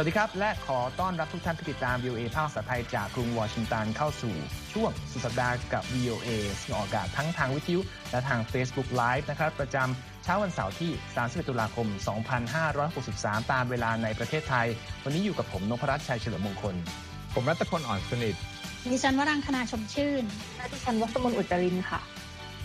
วัสดีครับ และขอต้อนรับทุกท่านที่ติดตาม VOA ภาคภาษาไทยจากกรุงวอชิงตันเข้าสู่ช่วงสุดสัปดาห์กับ VOA ซึ่งออกอากาศทั้งทางวิทยุและทาง Facebook Live นะครับ ประจำเช้าวันเสาร์ที่ 31 ตุลาคม 2563 ตามเวลาในประเทศไทย วันนี้อยู่กับผมนพรัตน์ชัยเฉลิมมงคล ผมรัตพลอ่อนสนิทดิฉันวรังคณาชมชื่นและดิฉันวัสมนอุจรินค่ะ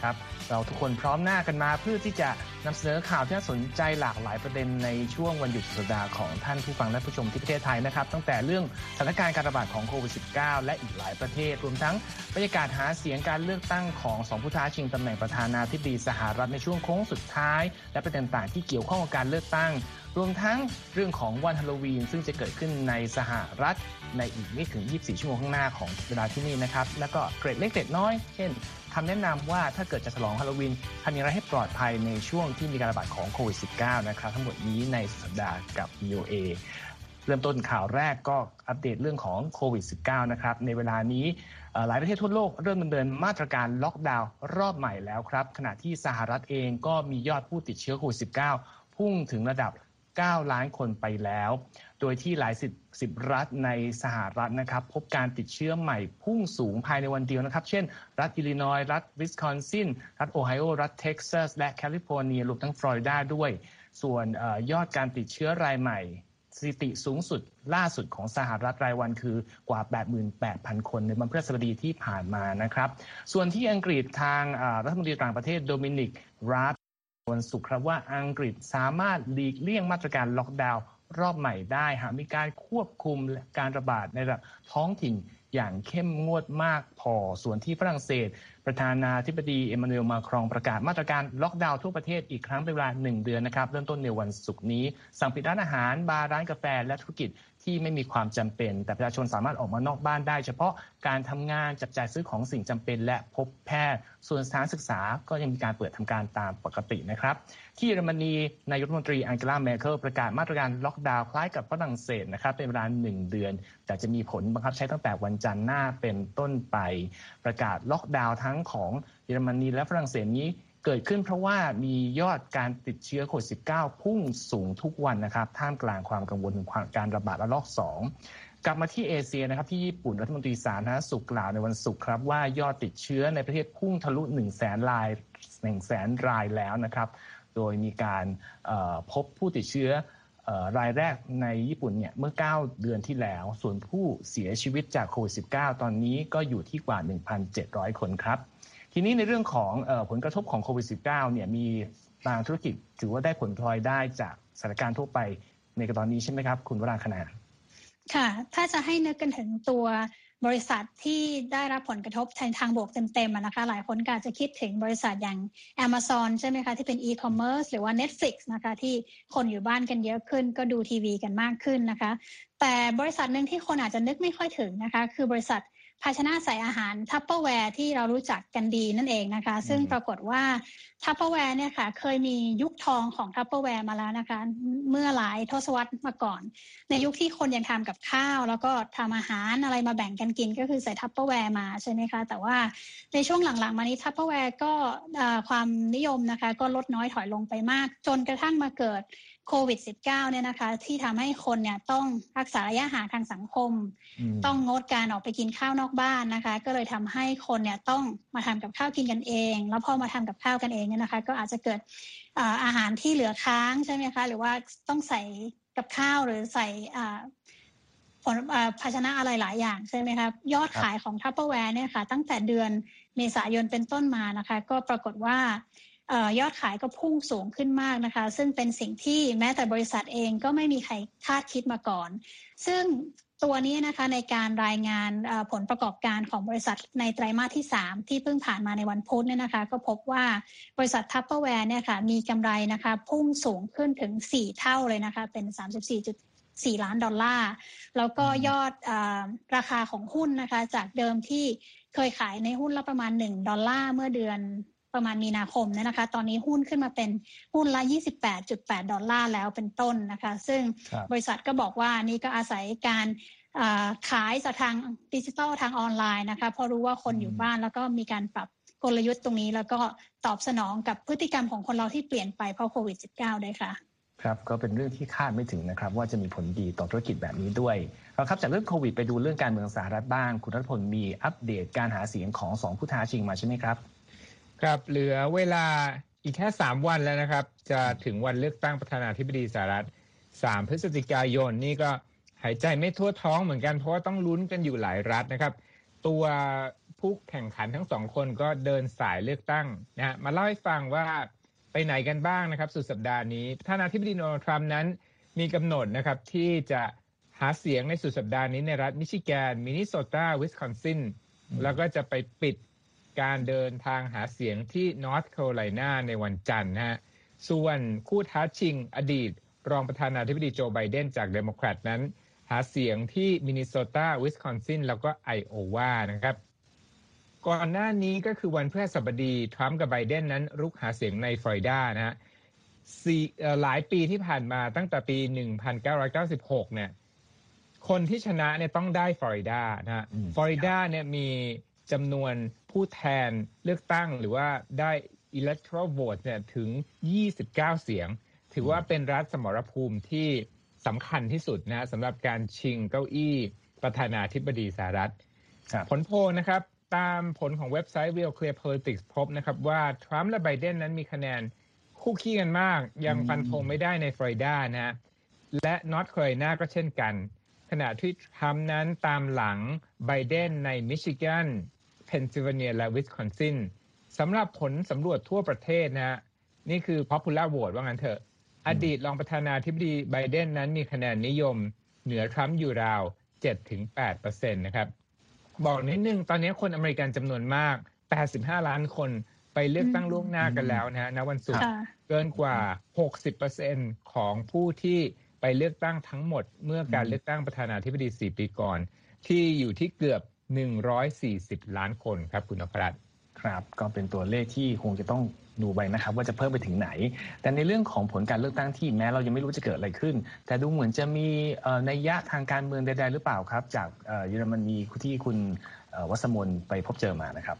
ครับ เราทุกคนพร้อมหน้ากันมาเพื่อที่จะนำเสนอข่าวที่น่าสนใจหลากหลายประเด็นในช่วงวันหยุดสุดสัปดาห์ของท่านผู้ฟังและผู้ชมที่ประเทศไทยนะครับ ตั้งแต่เรื่องสถานการณ์การระบาดของโควิด -19 และอีกหลายประเทศ รวมทั้งบรรยากาศหาเสียงการเลือกตั้งของสองผู้ท้าชิงตำแหน่งประธานาธิบดีสหรัฐในช่วงโค้งสุดท้าย และประเด็นต่างที่เกี่ยวข้องกับการเลือกตั้ง รวมทั้งเรื่องของวันฮาโลวีน ซึ่งจะเกิดขึ้นในสหรัฐในอีกไม่ถึง 24 ชั่วโมงข้างหน้าของเวลาที่นี่นะครับ แล้วก็เกรดเล็กเกรดน้อย เช่นคำแนะนำว่าถ้าเกิดจะฉลองฮาโลวีนทำอย่างไรให้ปลอดภัยในช่วงที่มีการระบาดของโควิด -19 นะครับ ทั้งหมดนี้ในสัปดาห์กับ VOA เริ่มต้นข่าวแรกก็อัปเดตเรื่องของโควิด -19 นะครับ ในเวลานี้หลายประเทศทั่วโลกเริ่มดำเนินมาตรการล็อกดาวน์รอบใหม่แล้วครับ ขณะที่สหรัฐเองก็มียอดผู้ติดเชื้อโควิด -19 พุ่งถึงระดับ 9 ล้านคนไปแล้ว โดยที่หลายสิบสิบรัฐในสหรัฐนะครับ พบการติดเชื้อใหม่พุ่งสูงภายในวันเดียวนะครับ เช่น รัฐอิลลินอยส์รัฐวิสคอนซิน รัฐโอไฮโอ รัฐเท็กซัส และแคลิฟอร์เนียรวมทั้งฟลอริดาด้วย ส่วนอยอดการติดเชื้อรายใหม่สถิติสูงสุดล่าสุดของสหรัฐรายวันคือกว่า 88,000 คนในวันพฤหัสบดีที่ผ่านมานะครับ ส่วนที่อังกฤษทางรัฐมนตรีต่างประเทศโดมินิกราบ วันศุกร์ครับว่าอังกฤษสามารถหลีกเลี่ยงมาตรการล็อกดาวน์รอบใหม่ได้หากมีการควบคุมการระบาดในระดับท้องถิ่นอย่างเข้มงวดมากพอส่วนที่ฝรั่งเศส ประธานาธิบดีเอมานูเอลมาครองประกาศมาตรการล็อกดาวน์ทั่วประเทศอีกครั้งเป็นเวลา 1 เดือนนะครับ เริ่มต้นในวันศุกร์นี้ สั่งปิดร้านอาหาร บาร์ร้านกาแฟและธุรกิจ ที่ไม่มีความจำเป็น แต่ประชาชนสามารถออกมานอกบ้านได้ เฉพาะการทำงานจับจ่ายซื้อของสิ่งจำเป็น และพบแพทย์ ส่วนสถานศึกษาก็ยังมีการเปิดทำการตามปกตินะครับ ที่เยอรมนีนายกรัฐมนตรีอังเกลาเมเคิลประกาศมาตรการล็อกดาวน์คล้ายกับฝรั่งเศสนะครับเป็นเวลา1เดือน แต่จะมีผลบังคับใช้ตั้งแต่วันจันทร์หน้าเป็นต้นไป ประกาศล็อกดาวน์ทั้งของเยอรมนีและฝรั่งเศสนี้ เกิดขึ้นเพราะว่ามียอดการติดเชื้อโควิด -19 พุ่งสูงทุกวันนะครับ ท่ามกลางความกังวลถึงการระบาดระลอก 2 กลับมาที่เอเชียนะครับ ที่ญี่ปุ่นรัฐมนตรีสาธารณสุขกล่าวในวันศุกร์ครับ ว่ายอดติดเชื้อในประเทศพุ่งทะลุ1 0 0 0 0แสนราย1 0 0 0 0แสนรายแล้วนะครับ โดยมีการพบผู้ติดเชื้อรายแรกในญี่ปุ่นเนี่ยเมื่อ 9 เดือนที่แล้ว ส่วนผู้เสียชีวิตจากโควิด -19 ตอนนี้ก็อยู่ที่กว่า 1,700 คนครับ ทีนี้ในเรื่องของผลกระทบของโควิด -19 เนี่ยมีบางธุรกิจถือว่าได้ผลพลอยได้จากสถานการณ์ทั่วไปในตอนนี้ใช่ไหมครับ คุณวราคณาค่ะ ถ้าจะให้นึกกันถึงตัวบริษัทที่ได้รับผลกระทบทางทางบวกเต็มๆนะคะ หลายคนก็อาจจะคิดถึงบริษัทอย่าง Amazon ใช่ไหมคะที่เป็น e-commerce หรือว่า Netflix นะคะที่คนอยู่บ้านกันเยอะขึ้น ก็ดูทีวีกันมากขึ้นนะคะ แต่บริษัทหนึ่งที่คนอาจจะนึกไม่ค่อยถึงนะคะ คือบริษัท ภาชนะใส่อาหาร Tupperware ที่เรารู้จักกันดีนั่นเองนะคะ ซึ่งปรากฏว่า Tupperware เนี่ยค่ะเคยมียุคทองของ Tupperware มาแล้วนะคะ เมื่อหลายทศวรรษมาก่อน ในยุคที่คนยังทำกับข้าว แล้วก็ทำอาหารอะไรมาแบ่งกันกินก็คือใส่ Tupperware มาใช่ไหมคะ แต่ว่าในช่วงหลังๆมานี้ Tupperware ก็ความนิยมนะคะ ก็ลดน้อยถอยลงไปมาก จนกระทั่งมาเกิด โควิด -19 เนี่ยนะคะ ที่ทำให้คนเนี่ยต้องรักษาระยะห่างทางสังคม ต้องงดการออกไปกินข้าวนอกบ้านนะคะ ก็เลยทำให้คนเนี่ยต้องมาทำกับข้าวกินกันเอง แล้วพอมาทำกับข้าวกันเองเนี่ยนะคะ ก็อาจจะเกิดอาหารที่เหลือค้างใช่ไหมคะ หรือว่าต้องใส่กับข้าวหรือใส่ผลภาชนะอะไรหลายอย่างใช่ไหมครับยอดขายของทัพเปอร์แวร์เนี่ยค่ะ ตั้งแต่เดือนเมษายนเป็นต้นมานะคะ ก็ปรากฏว่า ยอดขายก็พุ่งสูงขึ้นมากนะคะ ซึ่งเป็นสิ่งที่แม้แต่บริษัทเองก็ไม่มีใครคาดคิดมาก่อน ซึ่งตัวนี้นะคะในการรายงานผลประกอบการของบริษัทในไตรมาสที่ 3 ที่เพิ่งผ่านมาในวันพุธเนี่ยนะคะ ก็พบว่าบริษัท Tupperware เนี่ยค่ะมีกำไรนะคะพุ่งสูงขึ้นถึง 4 เท่าเลยนะคะเป็น 34.4 ล้านดอลลาร์ แล้วก็ยอดอราคาของหุ้นนะคะจากเดิมที่เคยขายในหุ้นละประมาณ 1 ดอลลาร์เมื่อเดือน ประมาณมีนาคมเนี่ยนะคะ ตอนนี้หุ้นขึ้นมาเป็นหุ้นละ 28.8 ดอลลาร์แล้วเป็นต้นนะคะ ซึ่งบริษัทก็บอกว่านี่ก็อาศัยการขายจากทางดิจิทัลทางออนไลน์นะคะเพราะรู้ว่าคนอยู่บ้านแล้วก็มีการปรับกลยุทธ์ตรงนี้ แล้วก็ตอบสนองกับพฤติกรรมของคนเราที่เปลี่ยนไปเพราะโควิด -19 ได้ค่ะครับก็เป็นเรื่องที่คาดไม่ถึงนะครับ ว่าจะมีผลดีต่อธุรกิจแบบนี้ด้วยเราครับจากเรื่องโควิดไปดูเรื่องการเมืองสหรัฐบ้าง คุณรัฐพลมีอัปเดตการหาเสียงของสองผู้ท้าชิงมาใช่ไหมครับ ครับเหลือเวลาอีกแค่ 3 วันแล้วนะครับ จะถึงวันเลือกตั้งประธานาธิบดีสหรัฐ 3 พฤศจิกายนนี่ก็หายใจไม่ทั่วท้องเหมือนกัน เพราะว่าต้องลุ้นกันอยู่หลายรัฐนะครับ ตัวผู้แข่งขันทั้งสองคนก็เดินสายเลือกตั้งนะมาเล่าให้ฟังว่าไปไหนกันบ้างนะครับ สุดสัปดาห์นี้ประธานาธิบดีโดนัลด์ทรัมป์นั้นมีกำหนดนะครับที่จะหาเสียงในสุดสัปดาห์นี้ในรัฐมิชิแกนมินนิโซตาวิสคอนซินแล้วก็จะไปปิด การเดินทางหาเสียงที่นอร์ทแคโรไลนาในวันจันทร์นะฮะส่วนคู่ท้าชิงอดีต รองประธานาธิบดีโจไบเดนจากเดโมแครตนั้น หาเสียงที่มินนิโซตาวิสคอนซินแล้วก็ไอโอวานะครับก่อนหน้านี้ก็คือวันพฤหัสบดี ทรัมป์กับไบเดนนั้นรุกหาเสียงในฟลอริดานะฮะหลายปีที่ผ่านมาตั้งแต่ปี 1996 เนี่ย คนที่ชนะเนี่ยต้องได้ฟลอริดานะฮะฟลอริดาเนี่ยมีจำนวน ผู้แทนเลือกตั้งหรือว่าได้ electoral vote เนี่ยถึง 29 เสียง ถือว่าเป็นรัฐสมรภูมิที่สำคัญที่สุดนะสำหรับการชิงเก้าอี้ประธานาธิบดีสหรัฐ ผลโพลนะครับ ตามผลของเว็บไซต์ Real Clear Politics พบนะครับว่า ทรัมป์และไบเดนนั้นมีคะแนนคู่คี่กันมาก ยังฟันธงไม่ได้ในฟลอริดานะฮะและนอร์ทแคโรไลนาก็เช่นกัน ขณะที่ทรัมป์นั้นตามหลังไบเดนในมิชิแกน เพนซิลเวเนียและวิสคอนซินสำหรับผลสำรวจทั่วประเทศนะฮะนี่คือ popular vote ว่างั้นเถอะ อดีตรองประธานาธิบดีไบเดนนั้นมีคะแนนนิยมเหนือทรัมป์อยู่ราว 7-8%นะครับ บอกนิดนึง ตอนนี้คนอเมริกันจำนวนมาก 85 ล้านคนไปเลือกตั้งล่วงหน้ากันแล้วนะฮะณวันศุกร์เกินกว่า 60%ของผู้ที่ไปเลือกตั้งทั้งหมด เมื่อการเลือกตั้งประธานาธิบดี 4 ปีก่อน ที่อยู่ที่เกือบ 140 ล้านคนครับคุณอภรัตครับก็เป็นตัวเลขที่คงจะต้องดูไปนะครับว่าจะเพิ่มไปถึงไหน แต่ในเรื่องของผลการเลือกตั้งที่แม้เรายังไม่รู้จะเกิดอะไรขึ้น แต่ดูเหมือนจะมีนัยยะทางการเมืองใดๆหรือเปล่าครับ จากเยอรมนีที่คุณวัสมนไปพบเจอมานะครับ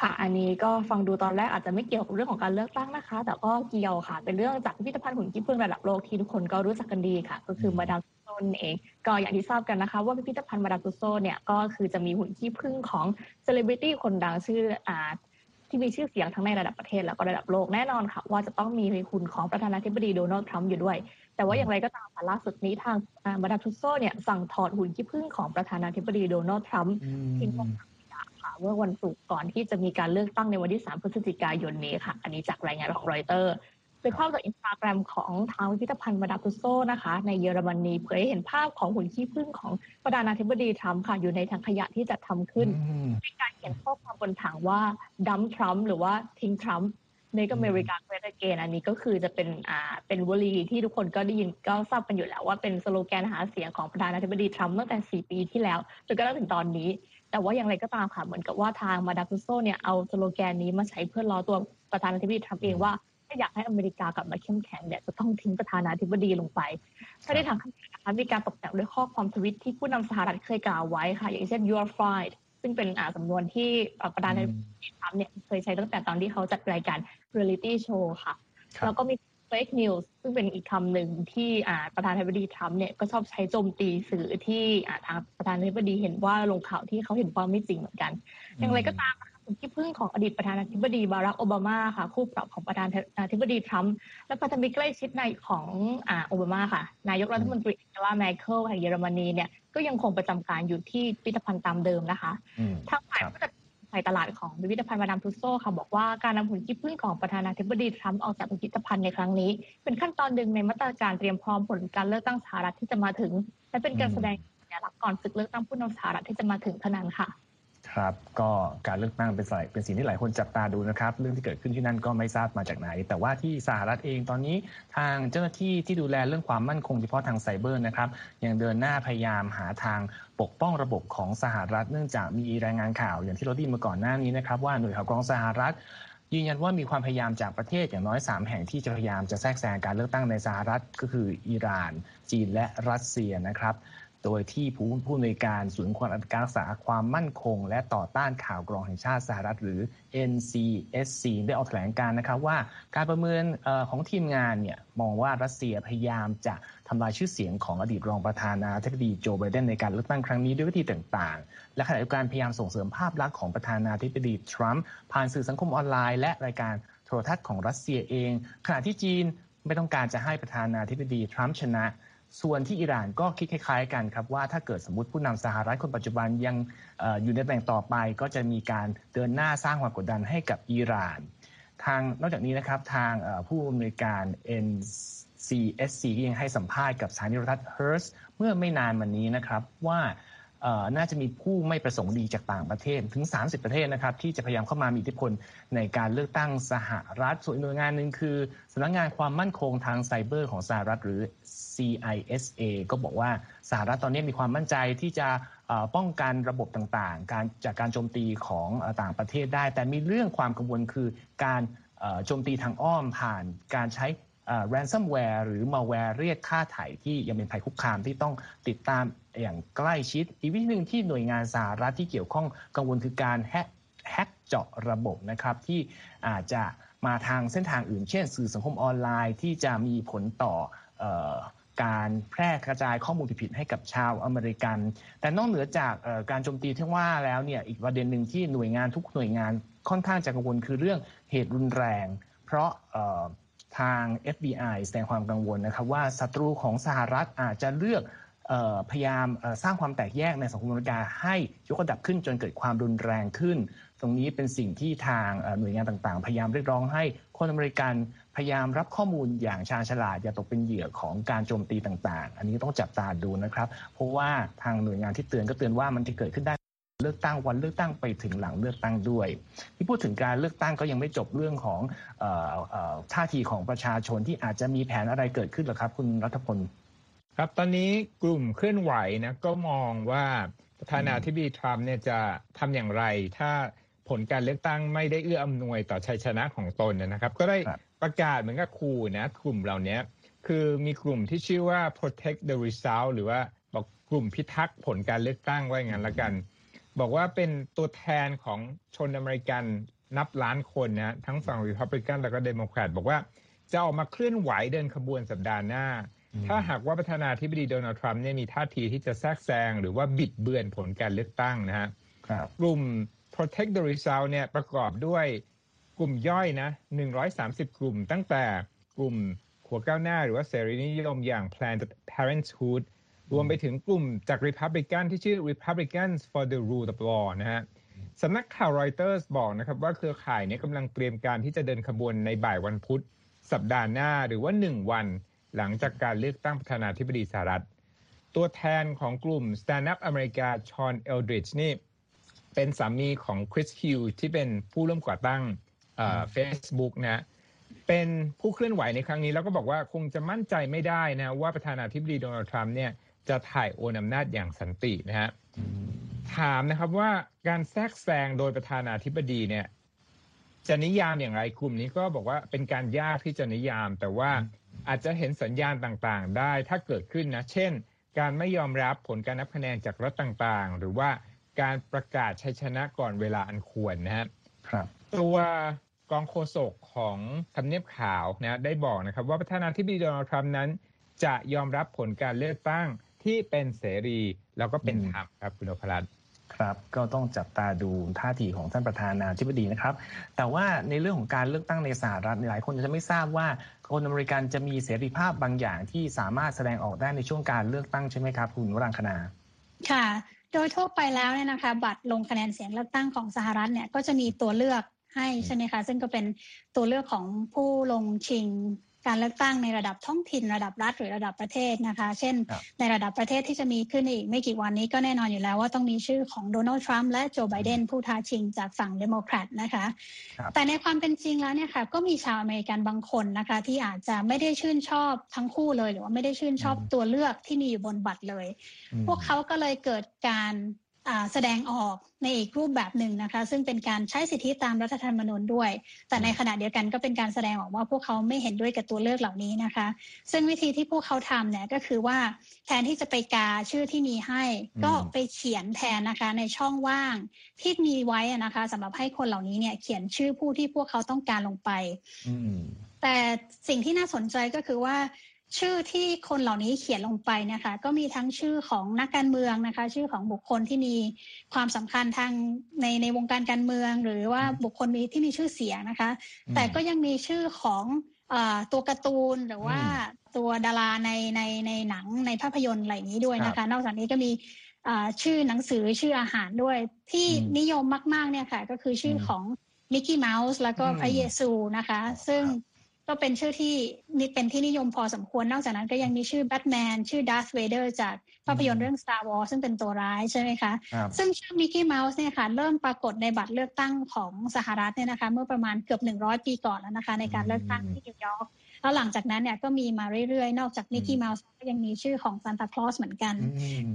ค่ะ อันนี้ก็ฟังดูตอนแรกอาจจะไม่เกี่ยวกับเรื่องของการเลือกตั้งนะคะ แต่ก็เกี่ยวค่ะ เป็นเรื่องจากพิพิธภัณฑ์หุ่นขี้ผึ้งระดับโลกที่ทุกคนก็รู้จักกันดีค่ะ ก็คือมาดามตุโซ นเอง ก็อย่างที่ทราบกันนะคะ ว่าพิพิธภัณฑ์มาดามตุโซเนี่ยก็คือจะมีหุ่นขี้ผึ้งของเซเลบริตี้คนดังชื่ออ่าที่มีชื่อเสียงทั้งในระดับประเทศแล้วก็ระดับโลกแน่นอนค่ะ ว่าจะต้องมีหุ่นของประธานาธิบดีโดนัลด์ทรัมป์อยู่ด้วย แต่ว่าอย่างไรก็ตามล่าสุดนี้ทางมาดามตุโซเนี่ยสั่งถอดหุ่นขี้ผึ้งของประธานาธิบดีโดนัลด์ทรัมป์ทิ้งเมื่อวันศุกร์ก่อนที่จะมีการเลือกตั้งในวันที่ 3 พฤศจิกายนนี้ค่ะ อันนี้จากรายงานของรอยเตอร์ เป็นภาพจากอินสตาแกรมของทางพิพิธภัณฑ์มาดามตุโซนะคะ ในเยอรมนีเผยเห็นภาพของหุ่นขี้ผึ้งของประธานาธิบดีทรัมป์ค่ะ อยู่ในถังขยะที่จัดทำขึ้นมีการเขียนข้อความบนถังว่า Dump Trump หรือว่าทิ้งทรัมป์ Make America Great Again อันนี้ก็คือจะเป็นอ่าเป็นวลีที่ทุกคนก็ได้ยินก็ทราบกันอยู่แล้วว่าเป็นสโลแกนหาเสียงของประธานาธิบดีทรัมป์ตั้งแต่ 4 ปีที่แล้วจนกระทั่งถึงตอนนี้ แต่ว่าอย่างไรก็ตามค่ะเหมือนกับว่าทางมาดามตุโซเนี่ยเอาสโลแกนนี้มาใช้เพื่อล้อตัวประธานาธิบดีทรัมป์เองว่าถ้า อยากให้อเมริกากลับมาเข้มแข็งเนี่ยจะต้องทิ้งประธานาธิบดีลงไปถ้าได้ทางขนะคะมีการตกแต่งด้วยข้อความทวิตที่ผู้นำสหรัฐเคยกล่าวไว้ค่ะ อย่างเช่น you are fired ซึ่งเป็นสำนวนที่ประธานาธิบดีทรัมป์เนี่ยเคยใช้ตั้งแต่ตอนที่เขาจัดรายการ reality show ค่ะ แล้วก็มี fake news ซึ่งเป็นอีกคำหนึ่งที่ประธานาธิบดีทรัมป์เนี่ยก็ชอบใช้โจมตีสื่อที่ทางประธานาธิบดีเห็นว่าลงข่าวที่เขาเห็นว่าไม่จริงเหมือนกัน อย่างไรก็ตามนะคะ ที่พึ่งของอดีตประธานาธิบดีบารักโอบามาค่ะ คู่ปรับของประธานาธิบดีทรัมป์และพันธมิตรใกล้ชิดในของโอบามาค่ะ นายกรัฐมนตรีแองเกลาแมเคิลแห่งเยอรมนีเนี่ยก็ยังคงประจำการอยู่ที่พิพิธภัณฑ์ตามเดิมนะคะทางฝ่ายผู้จัดฝ่ายตลาดของพิพิธภัณฑ์มาดามทุโซค่ะบอกว่าการนำหุ่นขี้ผึ้งของประธานาธิบดีทรัมป์ออกจากพิพิธภัณฑ์ในครั้งนี้ เป็นขั้นตอนหนึ่งในมาตรการเตรียมพร้อมผลการเลือกตั้งสหรัฐที่จะมาถึง และเป็นการแสดงสัญลักษณ์ก่อนศึกเลือกตั้งผู้นำสหรัฐที่จะมาถึงเท่านั้นค่ะ ครับ ก็การเลือกตั้งเป็นเป็นสิ่งที่หลายคนจับตาดูนะครับ เรื่องที่เกิดขึ้นที่นั่นก็ไม่ทราบมาจากไหน แต่ว่าที่สหรัฐเองตอนนี้ทางเจ้าหน้าที่ที่ดูแลเรื่องความมั่นคงเฉพาะทางไซเบอร์นะครับยังเดินหน้าพยายามหาทางปกป้องระบบของสหรัฐ เนื่องจากมีรายงานข่าวอย่างที่เราได้มาก่อนหน้านี้นะครับว่าหน่วยข่าวกรองสหรัฐยืนยันว่ามีความพยายามจากประเทศอย่างน้อย 3 แห่งที่จะพยายามจะแทรกแซงการเลือกตั้งในสหรัฐก็คืออิหร่าน จีนและรัสเซียนะครับ โดยที่ผู้ผู้ในการศูนย์ความการรักษาความมั่นคง และต่อต้านข่าวกรองแห่งชาติสหรัฐ หรือ NCSC ได้ออกแถลงการนะครับว่าการประเมินของทีมงานเนี่ยมองว่ารัสเซียพยายามจะทำลายชื่อเสียงของอดีตรองประธานาธิบดีโจไบเดนในการเลือกตั้งครั้งนี้ด้วยวิธีต่างๆ และขณะเดียวกันพยายามส่งเสริมภาพลักษณ์ของประธานาธิบดีทรัมป์ผ่านสื่อสังคมออนไลน์และรายการโทรทัศน์ของรัสเซียเอง ขณะที่จีนไม่ต้องการจะให้ประธานาธิบดีทรัมป์ชนะ ส่วนที่อิหร่านก็คิดคล้ายๆกันครับว่าถ้าเกิดสมมติผู้นำสหรัฐคนปัจจุบันยังอยู่ในตำแหน่งต่อไป ก็จะมีการเดินหน้าสร้างความกดดันให้กับอิหร่าน ทางนอกจากนี้นะครับทางผู้อำนวยการ NCSC ยังให้สัมภาษณ์กับสถานีโทรทัศน์ Hearst เมื่อไม่นานมานี้นะครับว่า น่าจะมีผู้ไม่ประสงค์ดีจากต่างประเทศถึง 30 ประเทศนะครับที่จะพยายามเข้ามามีอิทธิพลในการเลือกตั้งสหรัฐส่วนหน่วยงานหนึ่งคือสำนักงานความมั่นคงทางไซเบอร์ของสหรัฐหรือ CISA ก็บอกว่าสหรัฐตอนนี้มีความมั่นใจที่จะป้องกันระบบต่างๆ การจากการโจมตีของต่างประเทศได้ แต่มีเรื่องความกังวลคือการโจมตีทางอ้อมผ่านการใช้ ransomware หรือ malware เรียกค่าไถ่ที่ยังเป็นภัยคุกคามที่ต้องติดตามอย่างใกล้ชิด อีกวิธีหนึ่งที่หน่วยงานสหรัฐที่เกี่ยวข้องกังวลคือการแฮกแฮกเจาะระบบนะครับที่อาจจะมาทางเส้นทางอื่น เช่น สื่อสังคมออนไลน์ที่จะมีผลต่อการแพร่กระจายข้อมูลผิดให้กับชาวอเมริกัน แต่นอกเหนือจากการโจมตีที่ว่าแล้วเนี่ยอีกประเด็นหนึ่งที่หน่วยงานทุกหน่วยงานค่อนข้างจะกังวลคือเรื่องเหตุรุนแรง เพราะ ทาง FBI แสดงความกังวลนะครับว่าศัตรูของสหรัฐอาจจะเลือกพยายามสร้างความแตกแยกในสังคมอเมริกาให้ยกระดับขึ้นจนเกิดความรุนแรงขึ้น ตรงนี้เป็นสิ่งที่ทางหน่วยงานต่างๆ พยายามเรียกร้องให้คนอเมริกันพยายามรับข้อมูลอย่างชาญฉลาดอย่าตกเป็นเหยื่อของการโจมตีต่างๆ อันนี้ต้องจับตาดูนะครับ เพราะว่าทางหน่วยงานที่เตือนก็เตือนว่ามันจะเกิดขึ้นได้ เลือกตั้งวันเลือกตั้งไปถึงหลังเลือกตั้งด้วย ที่พูดถึงการเลือกตั้งก็ยังไม่จบเรื่องของท่าทีของประชาชนที่อาจจะมีแผนอะไรเกิดขึ้นหรอครับ คุณรัฐพลครับตอนนี้กลุ่มเคลื่อนไหวนะก็มองว่าประธานาธิบดีทรัมป์เนี่ยจะทำอย่างไร ถ้าผลการเลือกตั้งไม่ได้เอื้ออำนวยต่อชัยชนะของตนนะครับ ก็ได้ประกาศเหมือนกับขู่นะกลุ่มเหล่านี้คือมีกลุ่มที่ชื่อว่า protect the result หรือว่าบอกกลุ่มพิทักษ์ผลการเลือกตั้งไว้งั้นละกัน บอกว่าเป็นตัวแทนของชนอเมริกันนับล้านคนนะทั้งฝั่งริพับลิกันแล้วก็เดโมแครตบอกว่าจะออกมาเคลื่อนไหวเดินขบวนสัปดาห์หน้า ถ้าหากว่าประธานาธิบดีโดนัลด์ทรัมป์เนี่ยมีท่าทีที่จะแทรกแซงหรือว่าบิดเบือนผลการเลือกตั้งนะฮะกลุ่ม protect the result เนี่ยประกอบด้วยกลุ่มย่อยนะ130 กลุ่ม ตั้งแต่กลุ่มขัวก้าวหน้าหรือว่าเสรีนิยมอย่าง Planned Parenthood รวมไปถึงกลุ่มจาก Republican ที่ชื่อ Republicans for the Rule of Law นะฮะสำนักข่าวรอยเตอร์สบอกนะครับว่าเครือข่ายนี้กำลังเตรียมการที่จะเดินขบวนในบ่ายวันพุธ สัปดาห์หน้าหรือว่า 1 วัน หลังจากการเลือกตั้งประธานาธิบดีสหรัฐ ตัวแทนของกลุ่ม Stand Up America ชอนเอลดริดจ์นี่ เป็นสามีของคริสฮิวที่เป็นผู้ร่วมก่อตั้งเฟซบุ๊กนะเป็นผู้เคลื่อนไหวในครั้งนี้แล้วก็บอกว่าคงจะมั่นใจไม่ได้นะว่าประธานาธิบดีโดนัลด์ทรัมป์เนี่ย จะถ่ายโอนอำนาจอย่างสันตินะฮะถามนะครับว่าการแทรกแซงโดยประธานาธิบดีเนี่ยจะนิยามอย่างไรกลุ่มนี้ก็บอกว่าเป็นการยากที่จะนิยาม แต่ว่าอาจจะเห็นสัญญาณต่างๆ ได้ถ้าเกิดขึ้นนะ เช่น การไม่ยอมรับผลการนับคะแนนจากรัฐต่างๆ หรือว่าการประกาศชัยชนะก่อนเวลาอันควรนะฮะตัวกองโฆษกของทำเนียบขาวนะได้บอกนะครับ ว่าประธานาธิบดีโดนัลด์ทรัมป์นั้น จะยอมรับผลการเลือกตั้ง ที่เป็นเสรีแล้วก็เป็นธรรมครับคุณโอภรัตครับก็ต้องจับตาดูท่าทีของท่านประธานาธิบดีนะครับ แต่ว่าในเรื่องของการเลือกตั้งในสหรัฐหลายคนจะไม่ทราบว่าคนอเมริกันจะมีเสรีภาพบางอย่างที่สามารถแสดงออกได้ในช่วงการเลือกตั้งใช่ไหมครับคุณวรังคณาค่ะ โดยทั่วไปแล้วเนี่ยนะคะ บัตรลงคะแนนเสียงเลือกตั้งของสหรัฐเนี่ยก็จะมีตัวเลือกให้ใช่ไหมคะ ซึ่งก็เป็นตัวเลือกของผู้ลงชิง การเลือกตั้งในระดับท้องถิ่นระดับรัฐหรือระดับประเทศนะคะ เช่น ในระดับประเทศที่จะมีขึ้นอีกไม่กี่วันนี้ก็แน่นอนอยู่แล้วว่าต้องมีชื่อของโดนัลด์ทรัมป์และโจไบเดนผู้ท้าชิงจากฝั่งเดโมแครตนะคะ แต่ในความเป็นจริงแล้วเนี่ยค่ะก็มีชาวอเมริกันบางคนนะคะ ที่อาจจะไม่ได้ชื่นชอบทั้งคู่เลย หรือว่าไม่ได้ชื่นชอบตัวเลือกที่มีอยู่บนบัตรเลย พวกเขาก็เลยเกิดการ แสดงออกในอีกรูปแบบหนึ่งนะคะ ซึ่งเป็นการใช้สิทธิตามรัฐธรรมนูญด้วย แต่ในขณะเดียวกันก็เป็นการแสดงออกว่าพวกเขาไม่เห็นด้วยกับตัวเลือกเหล่านี้นะคะ ซึ่งวิธีที่พวกเขาทำเนี่ยก็คือว่าแทนที่จะไปกาชื่อที่มีให้ ก็ไปเขียนแทนนะคะในช่องว่างที่มีไว้นะคะสำหรับให้คนเหล่านี้เนี่ยเขียนชื่อผู้ที่พวกเขาต้องการลงไปแต่สิ่งที่น่าสนใจก็คือว่า ชื่อที่คนเหล่านี้เขียนลงไปนะคะ ก็มีทั้งชื่อของนักการเมืองนะคะ ชื่อของบุคคลที่มีความสำคัญทางในในวงการการเมือง หรือว่าบุคคลมีที่มีชื่อเสียงนะคะ แต่ก็ยังมีชื่อของอตัวการ์ตูนหรือว่าตัวดาราในในในหนังในภาพยนตร์อะไรนี้ด้วยนะคะ นอกจากนี้ก็มีชื่อหนังสือชื่ออาหารด้วยที่นิยมมาก ๆ เนี่ยค่ะ ก็คือชื่อของมิกกี้เมาส์แล้วก็พระเยซูนะคะ ซึ่ง ก็เป็นชื่อที่นี่เป็นที่นิยมพอสมควร นอกจากนั้นก็ยังมีชื่อแบทแมนชื่อดาร์ธเวเดอร์จากภาพยนตร์เรื่อง Star Wars ซึ่งเป็นตัวร้ายใช่ไหมคะ ซึ่งชื่อมิกกี้เมาส์เนี่ยค่ะเริ่มปรากฏในบัตรเลือกตั้งของสหรัฐเนี่ยนะคะเมื่อประมาณเกือบ 100 ปีก่อนแล้วนะคะ ในการเลือกตั้งที่นิวยอร์กแล้วหลังจากนั้นเนี่ยก็มีมาเรื่อยๆ นอกจากมิกกี้เมาส์ก็ยังมีชื่อของซานตาคลอสเหมือนกัน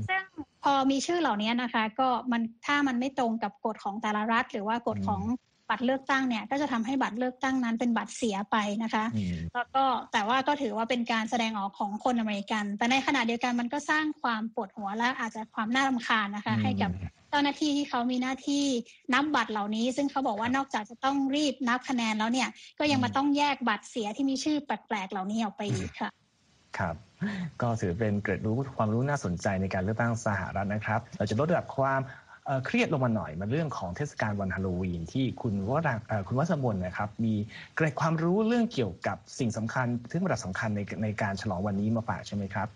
ซึ่งพอมีชื่อเหล่านี้นะคะ ก็มันถ้ามันไม่ตรงกับกฎของแต่ละรัฐ หรือว่ากฎของ บัตรเลือกตั้งเนี่ยก็จะทำให้บัตรเลือกตั้งนั้นเป็นบัตรเสียไปนะคะแล้วก็แต่ว่าก็ถือว่าเป็นการแสดงออกของคนอเมริกัน แต่ในขณะเดียวกันมันก็สร้างความปวดหัวและอาจจะความน่ารำคาญนะคะ ให้กับเจ้าหน้าที่ที่เขามีหน้าที่นับบัตรเหล่านี้ ซึ่งเขาบอกว่านอกจากจะต้องรีบนับคะแนนแล้วเนี่ยก็ยังมาต้องแยกบัตรเสียที่มีชื่อแปลกๆเหล่านี้ออกไปอีกค่ะ ครับก็ถือเป็นเกร็ดรู้ความรู้น่าสนใจในการเลือกตั้งสหรัฐนะครับ เราจะลดระดับความ เครียดลงมาหน่อยมาเรื่องของเทศกาลวันฮาโลวีนที่คุณวรังคุณวัชมนนะครับ มีเกร็ดความรู้เรื่องเกี่ยวกับสิ่งสำคัญทึ่งระดับสำคัญในในการฉลองวันนี้มาฝากใช่ไหมครับ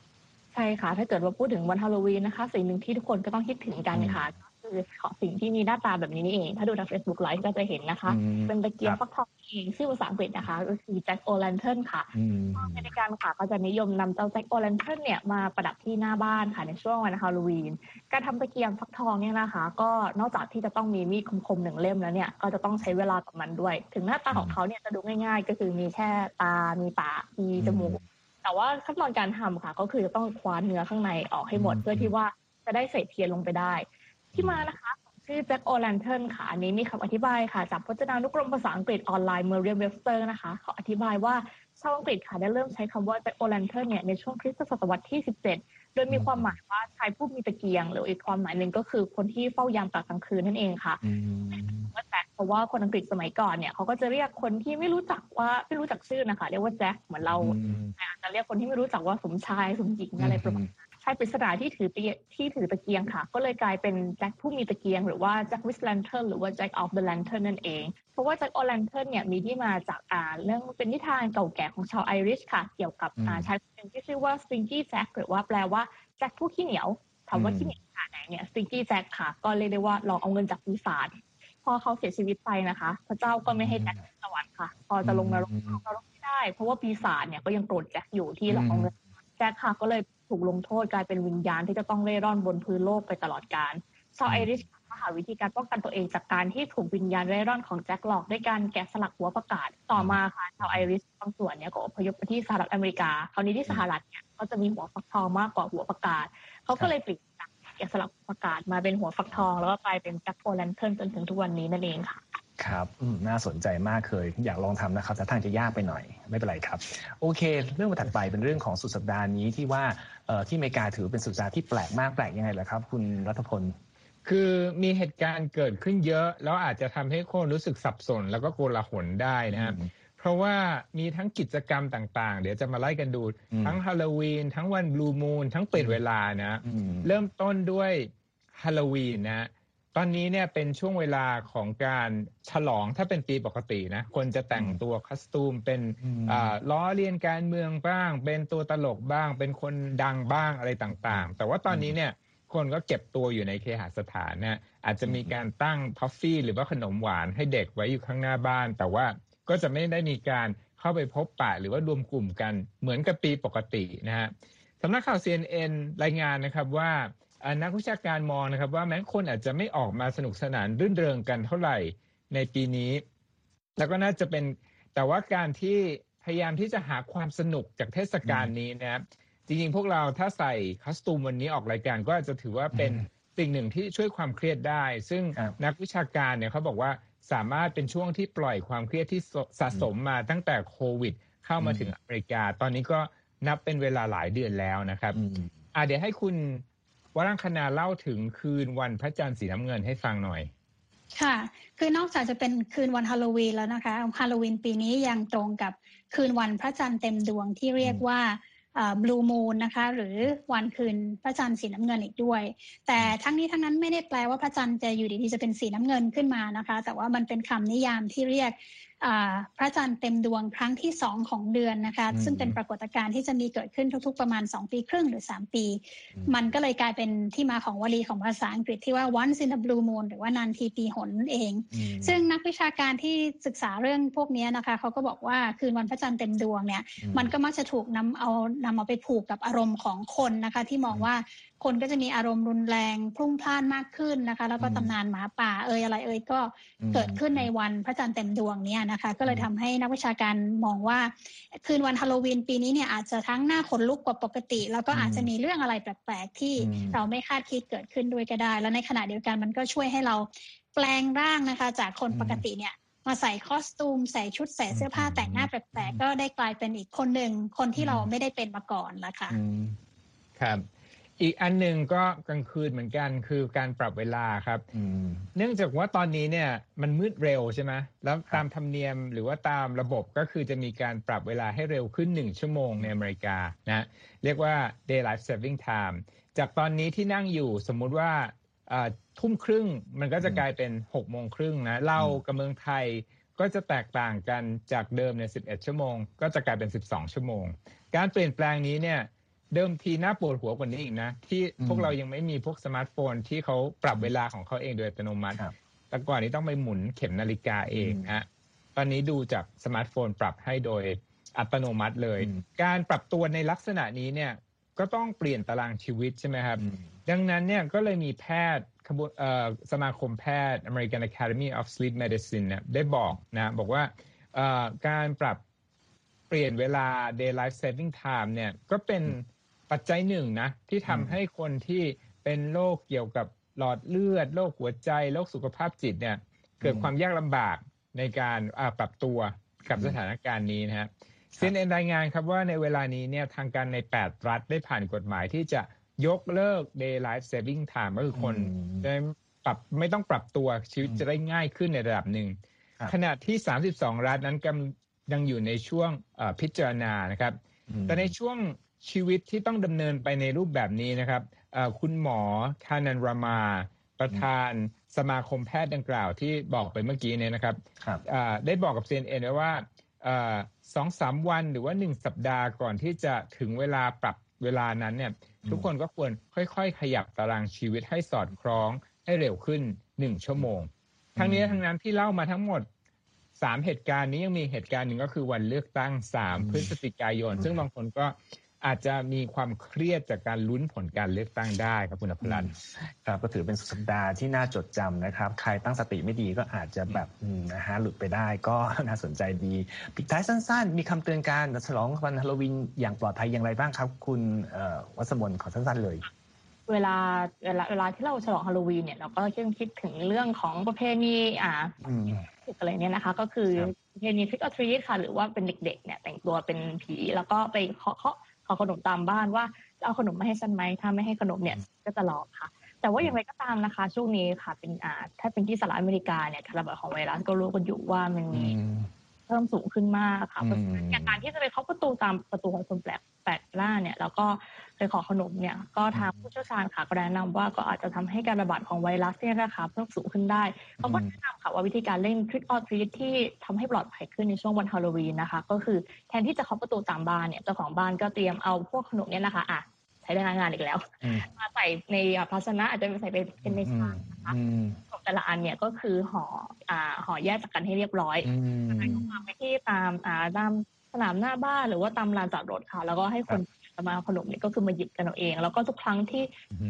ใช่ค่ะ ถ้าเกิดว่าพูดถึงวันฮาโลวีนนะคะ สิ่งหนึ่งที่ทุกคนก็ต้องคิดถึงกันค่ะ คือสิ่งที่มีหน้าตาแบบนี้นี่เอง ถ้าดูทาง Facebook Live ก็จะเห็นนะคะ เป็นตะเกียงฟักทองเองชื่อภาษาอังกฤษนะคะ ก็คือ jack-o'-lantern ค่ะอเมริกันค่ะก็จะนิยมนำเจ้า jack-o'-lantern เนี่ยมาประดับที่หน้าบ้านค่ะในช่วงวันฮาโลวีน การทำตะเกียงฟักทองเนี่ยนะคะ ก็นอกจากที่จะต้องมีมีดคมๆหนึ่งเล่มแล้วเนี่ยก็จะต้องใช้เวลากับมันด้วย ถึงหน้าตาของเขาเนี่ยจะดูง่าย ๆ ก็คือมีแค่ตา มีปากมีจมูกแต่ว่าขั้นตอนการทำค่ะ ก็คือจะต้องคว้านเนื้อข้างในออกให้หมดเพื่อที่ว่าจะได้ใส่เทียนลงไปได้ ที่มานะคะชื่อ jack-o'-lantern ค่ะ อันนี้มีคำอธิบายค่ะ จากพจนานุกรมภาษาอังกฤษออนไลน์ Merriam-Webster นะคะ เขาอธิบายว่าชาวอังกฤษค่ะได้เริ่มใช้คำว่า jack-o'-lantern เนี่ยในช่วงคริสต์ศตวรรษที่ 17 โดยมีความหมายว่าชายผู้มีตะเกียง หรืออีกความหมายหนึ่งก็คือคนที่เฝ้ายามกลางคืนนั่นเองค่ะว่าแจ็คเพราะว่าคนอังกฤษสมัยก่อนเนี่ยเขาก็จะเรียกคนที่ไม่รู้จักว่าไม่รู้จักชื่อนะคะเรียกว่าแจ็คเหมือนเราอาจจะเรียกคนที่ไม่รู้จักว่าสมชายสมหญิงอะไรประมาณ ชายปริศนาที่ถือที่ถือตะเกียงค่ะ ก็เลยกลายเป็นแจ็คผู้มีตะเกียง หรือว่า Jack with lantern หรือว่า Jack of the lantern นั่นเอง เพราะว่า jack-o'-lantern เนี่ยมีที่มาจากอ่าเรื่องเป็นนิทานเก่าแก่ของชาวไอริชค่ะ เกี่ยวกับอ่าชายคนหนึ่งที่ชื่อว่า Stingy Jack หรือว่าแปลว่าแจ็คผู้ขี้เหนียวถามว่าขี้เหนียวขนาดไหนเนี่ย Stingy Jack ค่ะ ก็เรียกได้ว่าหลอกเอาเงินจากปีศาจพอเขาเสียชีวิตไปนะคะ พระเจ้าก็ไม่ให้แจ็คสวรรค์ค่ะ พอจะลงนรกนรกไม่ได้ เพราะว่าปีศาจเนี่ยก็ยังโกรธแจ็คอยู่ที่หลอกเอาเงินแจ็คค่ะก็เลย ถูกลงโทษกลายเป็นวิญญาณที่จะต้องเร่ร่อนบนพื้นโลกไปตลอดกาลชาวไอริชหาวิธีการป้องกันตัวเองจากการที่ถูกวิญญาณเร่ร่อนของแจ็คหลอกด้วยการแกะสลักหัวประกาศ ต่อมาค่ะชาวไอริชบางส่วนเนี่ยก็อพยพไปที่สหรัฐอเมริกา คราวนี้ที่สหรัฐเนี่ยก็จะมีหัวฟักทองมากกว่าหัวประกาศ เขาก็เลยเปลี่ยนจากแกะสลักประกาศมาเป็นหัวฟักทอง แล้วก็กลายเป็นแจ็คโอแลนเทิร์นจนถึงทุกวันนี้นั่นเองค่ะ ครับน่าสนใจมากเคย อยากลองทำนะครับแต่ทางจะยากไปหน่อย ไม่เป็นไรครับ โอเค เรื่องถัดไปเป็นเรื่องของสุดสัปดาห์นี้ที่ว่าที่อเมริกาถือเป็นสุดสัปดาห์ที่แปลกมากแปลกยังไงล่ะครับ คุณรัฐพล คือมีเหตุการณ์เกิดขึ้นเยอะ แล้วอาจจะทำให้คนรู้สึกสับสน แล้วก็โกลาหลได้นะครับเพราะว่ามีทั้งกิจกรรมต่างๆ เดี๋ยวจะมาไล่กันดู ทั้งฮาโลวีนทั้งวันบลูมูนทั้งเปลี่ยนเวลานะ เริ่มต้นด้วยฮาโลวีนนะ ตอนนี้เนี่ยเป็นช่วงเวลาของการฉลองถ้าเป็นปีปกตินะคนจะแต่งตัวคัสตูมเป็นล้อเลียนการเมืองบ้าง เป็นตัวตลกบ้าง เป็นคนดังบ้างอะไรต่างๆ แต่ว่าตอนนี้เนี่ยคนก็เก็บตัวอยู่ในเคหสถานนะอาจจะมีการตั้งทอฟฟี่ หรือว่าขนมหวานให้เด็กไว้อยู่ข้างหน้าบ้าน แต่ว่าก็จะไม่ได้มีการเข้าไปพบปะหรือว่ารวมกลุ่มกันเหมือนกับปีปกตินะฮะสำนักข่าว CNN รายงานนะครับว่า นักวิชาการมองนะครับ ว่าแม้คนอาจจะไม่ออกมาสนุกสนานรื่นเริงกันเท่าไหร่ในปีนี้ แล้วก็น่าจะเป็นแต่ว่าการที่พยายามที่จะหาความสนุกจากเทศกาลนี้นะครับจริงๆ พวกเราถ้าใส่คอสตูมวันนี้ออกรายการก็อาจจะถือว่าเป็นสิ่งหนึ่งที่ช่วยความเครียดได้ ซึ่งนักวิชาการเนี่ยเขาบอกว่าสามารถเป็นช่วงที่ปล่อยความเครียดที่สะสมมาตั้งแต่โควิด เข้ามาถึงอเมริกา ตอนนี้ก็นับเป็นเวลาหลายเดือนแล้วนะครับอ่าเดี๋ยวให้คุณ วรังคณาเล่าถึงคืนวันพระจันทร์สีน้ำเงินให้ฟังหน่อย ค่ะ คือนอกจากจะเป็นคืนวันฮาโลวีนแล้วนะคะฮาโลวีนปีนี้ยังตรงกับคืนวันพระจันทร์เต็มดวงที่เรียกว่าบลูมูนนะคะ หรือวันคืนพระจันทร์สีน้ำเงินอีกด้วย แต่ทั้งนี้ทั้งนั้นไม่ได้แปลว่าพระจันทร์จะอยู่ดีๆจะเป็นสีน้ำเงินขึ้นมานะคะ แต่ว่ามันเป็นคำนิยามที่เรียกพระจันทร์เต็มดวงครั้งที่สองของเดือนนะคะซึ่งเป็นปรากฏการณ์ที่จะมีเกิดขึ้นทุก ๆ ประมาณ 2 ปีครึ่งหรือ 3 ปี มันก็เลยกลายเป็นที่มาของวลีของภาษาอังกฤษที่ว่า once in a blue moon หรือว่านานทีปีหนเอง ซึ่งนักวิชาการที่ศึกษาเรื่องพวกนี้นะคะเขาก็บอกว่าคืนวันพระจันทร์เต็มดวงเนี่ยมันก็มักจะถูกนำเอานำเอาไปผูกกับอารมณ์ของคนนะคะที่มองว่าคนก็จะมีอารมณ์รุนแรงพรุ่งพล่านมากขึ้นนะคะ แล้วก็ตำนานหมาป่าเอ่ยอะไรเอ่ยก็เกิดขึ้นในวันพระจันทร์เต็มดวงเนี่ยนะคะก็เลยทำให้นักวิชาการมองว่า คืนวันฮาโลวีนปีนี้เนี่ยอาจจะทั้งหน้าขนลุกกว่าปกติ แล้วก็อาจจะมีเรื่องอะไรแปลกๆ ที่เราไม่คาดคิดเกิดขึ้นด้วยก็ได้ แล้วในขณะเดียวกันมันก็ช่วยให้เราแปลงร่างนะคะ จากคนปกติเนี่ยมาใส่คอสตูม ใส่ชุดใส่เสื้อผ้าแต่งหน้าแปลกๆ ก็ได้กลายเป็นอีกคนหนึ่งคนที่เราไม่ได้เป็นมาก่อนละค่ะครับ อีกอันหนึ่งก็กลางคืนเหมือนกันคือการปรับเวลาครับเนื่องจากว่าตอนนี้เนี่ยมันมืดเร็วใช่ไหมแล้วตามธรรมเนียมหรือว่าตามระบบก็คือจะมีการปรับเวลาให้เร็วขึ้นหนึ่งชั่วโมงในอเมริกานะเรียกว่า daylight saving time จากตอนนี้ที่นั่งอยู่สมมุติว่าทุ่มครึ่งมันก็จะกลายเป็นหกโมงครึ่งนะเรากับเมืองไทยก็จะแตกต่างกันจากเดิมเนี่ยสิบเอ็ดชั่วโมง ก็จะกลายเป็นสิบสองชั่วโมง การเปลี่ยนแปลงนี้เนี่ย เดิมทีน่าปวดหัวกว่านี้อีกนะ ที่พวกเรายังไม่มีพวกสมาร์ทโฟนที่เขาปรับเวลาของเขาเองโดยอัตโนมัติ แต่ก่อนนี้ต้องไปหมุนเข็มนาฬิกาเองฮะตอนนี้ดูจากสมาร์ทโฟนปรับให้โดยอัตโนมัติเลย การปรับตัวในลักษณะนี้เนี่ยก็ต้องเปลี่ยนตารางชีวิตใช่ไหมครับ ดังนั้นเนี่ยก็เลยมีแพทย์สมาคมแพทย์ American Academy of Sleep Medicine เนี่ยได้บอกนะบอกว่าการปรับเปลี่ยนเวลา daylight saving time เนี่ยก็เป็น ปัจจัยหนึ่งนะ ที่ทำให้คนที่เป็นโรคเกี่ยวกับหลอดเลือดโรคหัวใจโรคสุขภาพจิตเนี่ย เกิดความยากลำบากในการปรับตัวกับสถานการณ์นี้นะฮะเซียนเอ็นรายงานครับว่าในเวลานี้เนี่ยทางการใน 8 รัฐได้ผ่านกฎหมายที่จะยกเลิก daylight saving time ก็คือคนจะปรับไม่ต้องปรับตัวชีวิตจะได้ง่ายขึ้นในระดับหนึ่ง ขณะที่ 32 รัฐนั้นกำยังอยู่ในช่วงพิจารณานะครับ แต่ในช่วง ชีวิตที่ต้องดำเนินไปในรูปแบบนี้นะครับคุณหมอคานันรามา ประธานสมาคมแพทย์ดังกล่าวที่บอกไปเมื่อกี้เนี่ยนะครับรบได้บอกกับ CNN ไว้ว่าสองสามวันหรือว่าหนึ่งสัปดาห์ก่อนที่จะถึงเวลาปรับเวลานั้นเนี่ยทุกคนก็ควรค่อย ๆ ขยับตารางชีวิตให้สอดคล้องให้เร็วขึ้นหนึ่งชั่วโมง ทั้งนี้ทั้งนั้นที่เล่ามาทั้งหมดสามเหตุการณ์นี้ยังมีเหตุการณ์หนึ่งก็คือวันเลือกตั้งสามพฤศจิกายน ซึ่งบางคนก็ อาจจะมีความเครียดจากการลุ้นผลการเลือกตั้งได้ครับคุณอภรันครับก็ถือเป็นสุดสัปดาห์ที่น่าจดจำนะครับ ใครตั้งสติไม่ดีก็อาจจะแบบนะฮะหลุดไปได้ก็น่าสนใจดีปิดท้ายสั้น ๆ มีคำเตือนการฉลองวันฮาโลวีนอย่างปลอดภัยอย่างไรบ้างครับ คุณวัสมนขอสั้น ๆ เลยเวลาเวลาเวลาที่เราฉลองฮาโลวีนเนี่ยเราก็ต้องคิดถึงเรื่องของประเพณีอ่าอะไรเนี่ยนะคะ ก็คือประเพณีทริกออทรีค่ะ หรือว่าเป็นเด็กๆเนี่ยแต่งตัวเป็นผีแล้วก็ไปเคาะ เคาะขอขนมตามบ้านว่าเอาขนมมาให้ฉันไหมถ้าไม่ให้ขนมเนี่ยก็จะหลอกค่ะ แต่ว่าอย่างไรก็ตามนะคะ ช่วงนี้ค่ะเป็นอ่าถ้าเป็นที่สหรัฐอเมริกาเนี่ยการระบาดของไวรัสก็รู้กันอยู่ว่ามันมีเพิ่มสูงขึ้นมากค่ะเพราะฉะนั้นการที่จะไปเคาะประตูตามประตูของคนแปลกแปลกหน้าเนี่ย แล้วก็ ไปขอขนมเนี่ยก็ทางผู้เชี่ยวชาญค่ะก็แนะนำว่าก็อาจจะทำให้การระบาดของไวรัสเนี่ยนะคะเพิ่มสูงขึ้นได้เขาก็แนะนำค่ะว่าวิธีการเล่น trick or treat ที่ทำให้ปลอดภัยขึ้นในช่วงวันฮาโลวีนนะคะ ก็คือแทนที่จะเคาะประตูตามบ้านเนี่ยเจ้าของบ้านก็เตรียมเอาพวกขนมเนี่ยนะคะอะใช้ได้งานอีกแล้วมาใส่ในภาชนะอาจจะใส่เป็นในชามนะคะแต่ละอันเนี่ยก็คือห่ออ่าห่อแยกจากกันให้เรียบร้อยแล้วก็วางไว้ที่ตามอ่าตามส นามหน้าบ้านหรือว่าตามลานจอดรถค่ะ แล้วก็ให้คนมาขนมเนี่ยก็คือมาหยิบกันเอาเอง แล้วก็ทุกครั้งที่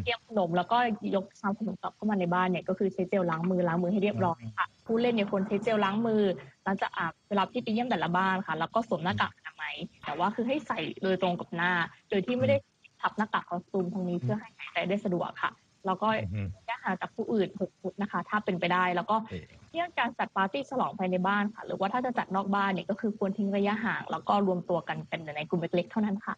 เตรียมขนมแล้วก็ยกชามขนมกลับเข้ามาในบ้านเนี่ยก็คือใช้เจลล้างมือล้างมือให้เรียบร้อยค่ะผู้เล่นเนี่ยควรใช้เจลล้างมือหลังจากอาบเวลาที่ไปเยี่ยมแต่ละบ้านค่ะ แล้วก็สวมหน้ากากอนามัยแต่ว่าคือให้ใส่โดยตรงกับหน้า โดยที่ไม่ได้ทับหน้ากากคอสตูมตรงนี้เพื่อให้หายใจได้สะดวกค่ะ แล้วก็ระยะห่างจากผู้อื่น6ฟุตนะคะ ถ้าเป็นไปได้ แล้วก็เรื่องการจัดปาร์ตี้ฉลองภายในบ้านค่ะ หรือว่าถ้าจะจัดนอกบ้านเนี่ยก็คือควรทิ้งระยะห่าง แล้วก็รวมตัวกันเป็นในกลุ่มเล็กๆเท่านั้นค่ะ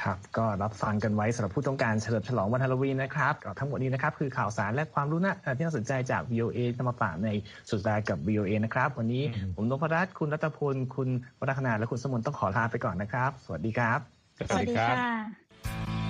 ครับ ก็รับฟังกันไว้สำหรับผู้ต้องการเฉลิมฉลองวันฮาโลวีนนะครับก็ทั้งหมดนี้นะครับ คือข่าวสารและความรู้น่าที่น่าสนใจจาก VOA นำมาฝากในสุดสัปดาห์กับ VOA นะครับ วันนี้ผมนพรัตน์คุณรัตพล คุณวัฒนาและคุณสมุนต้องขอลาไปก่อนนะครับ สวัสดีครับ สวัสดีค่ะ